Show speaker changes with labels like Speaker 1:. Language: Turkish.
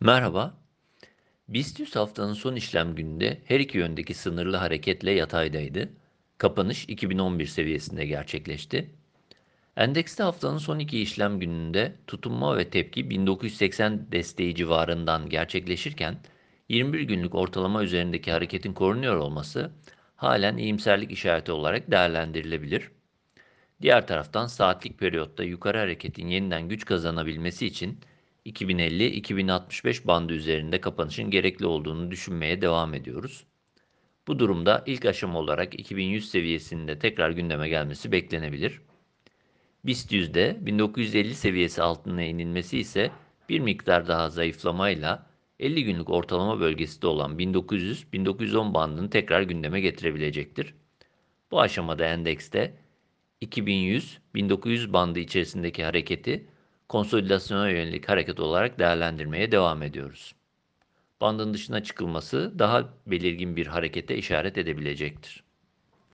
Speaker 1: Merhaba. BIST 100 haftanın son işlem gününde her iki yöndeki sınırlı hareketle yataydaydı. Kapanış 2011 seviyesinde gerçekleşti. Endekste haftanın son iki işlem gününde tutunma ve tepki 1980 desteği civarından gerçekleşirken 21 günlük ortalama üzerindeki hareketin korunuyor olması halen iyimserlik işareti olarak değerlendirilebilir. Diğer taraftan saatlik periyotta yukarı hareketin yeniden güç kazanabilmesi için 2050-2065 bandı üzerinde kapanışın gerekli olduğunu düşünmeye devam ediyoruz. Bu durumda ilk aşama olarak 2100 seviyesinde tekrar gündeme gelmesi beklenebilir. BIST 100'de 1950 seviyesi altına inilmesi ise bir miktar daha zayıflamayla 50 günlük ortalama bölgesi de olan 1900-1910 bandını tekrar gündeme getirebilecektir. Bu aşamada endekste 2100-1900 bandı içerisindeki hareketi konsolidasyona yönelik hareket olarak değerlendirmeye devam ediyoruz. Bandın dışına çıkılması daha belirgin bir harekete işaret edebilecektir.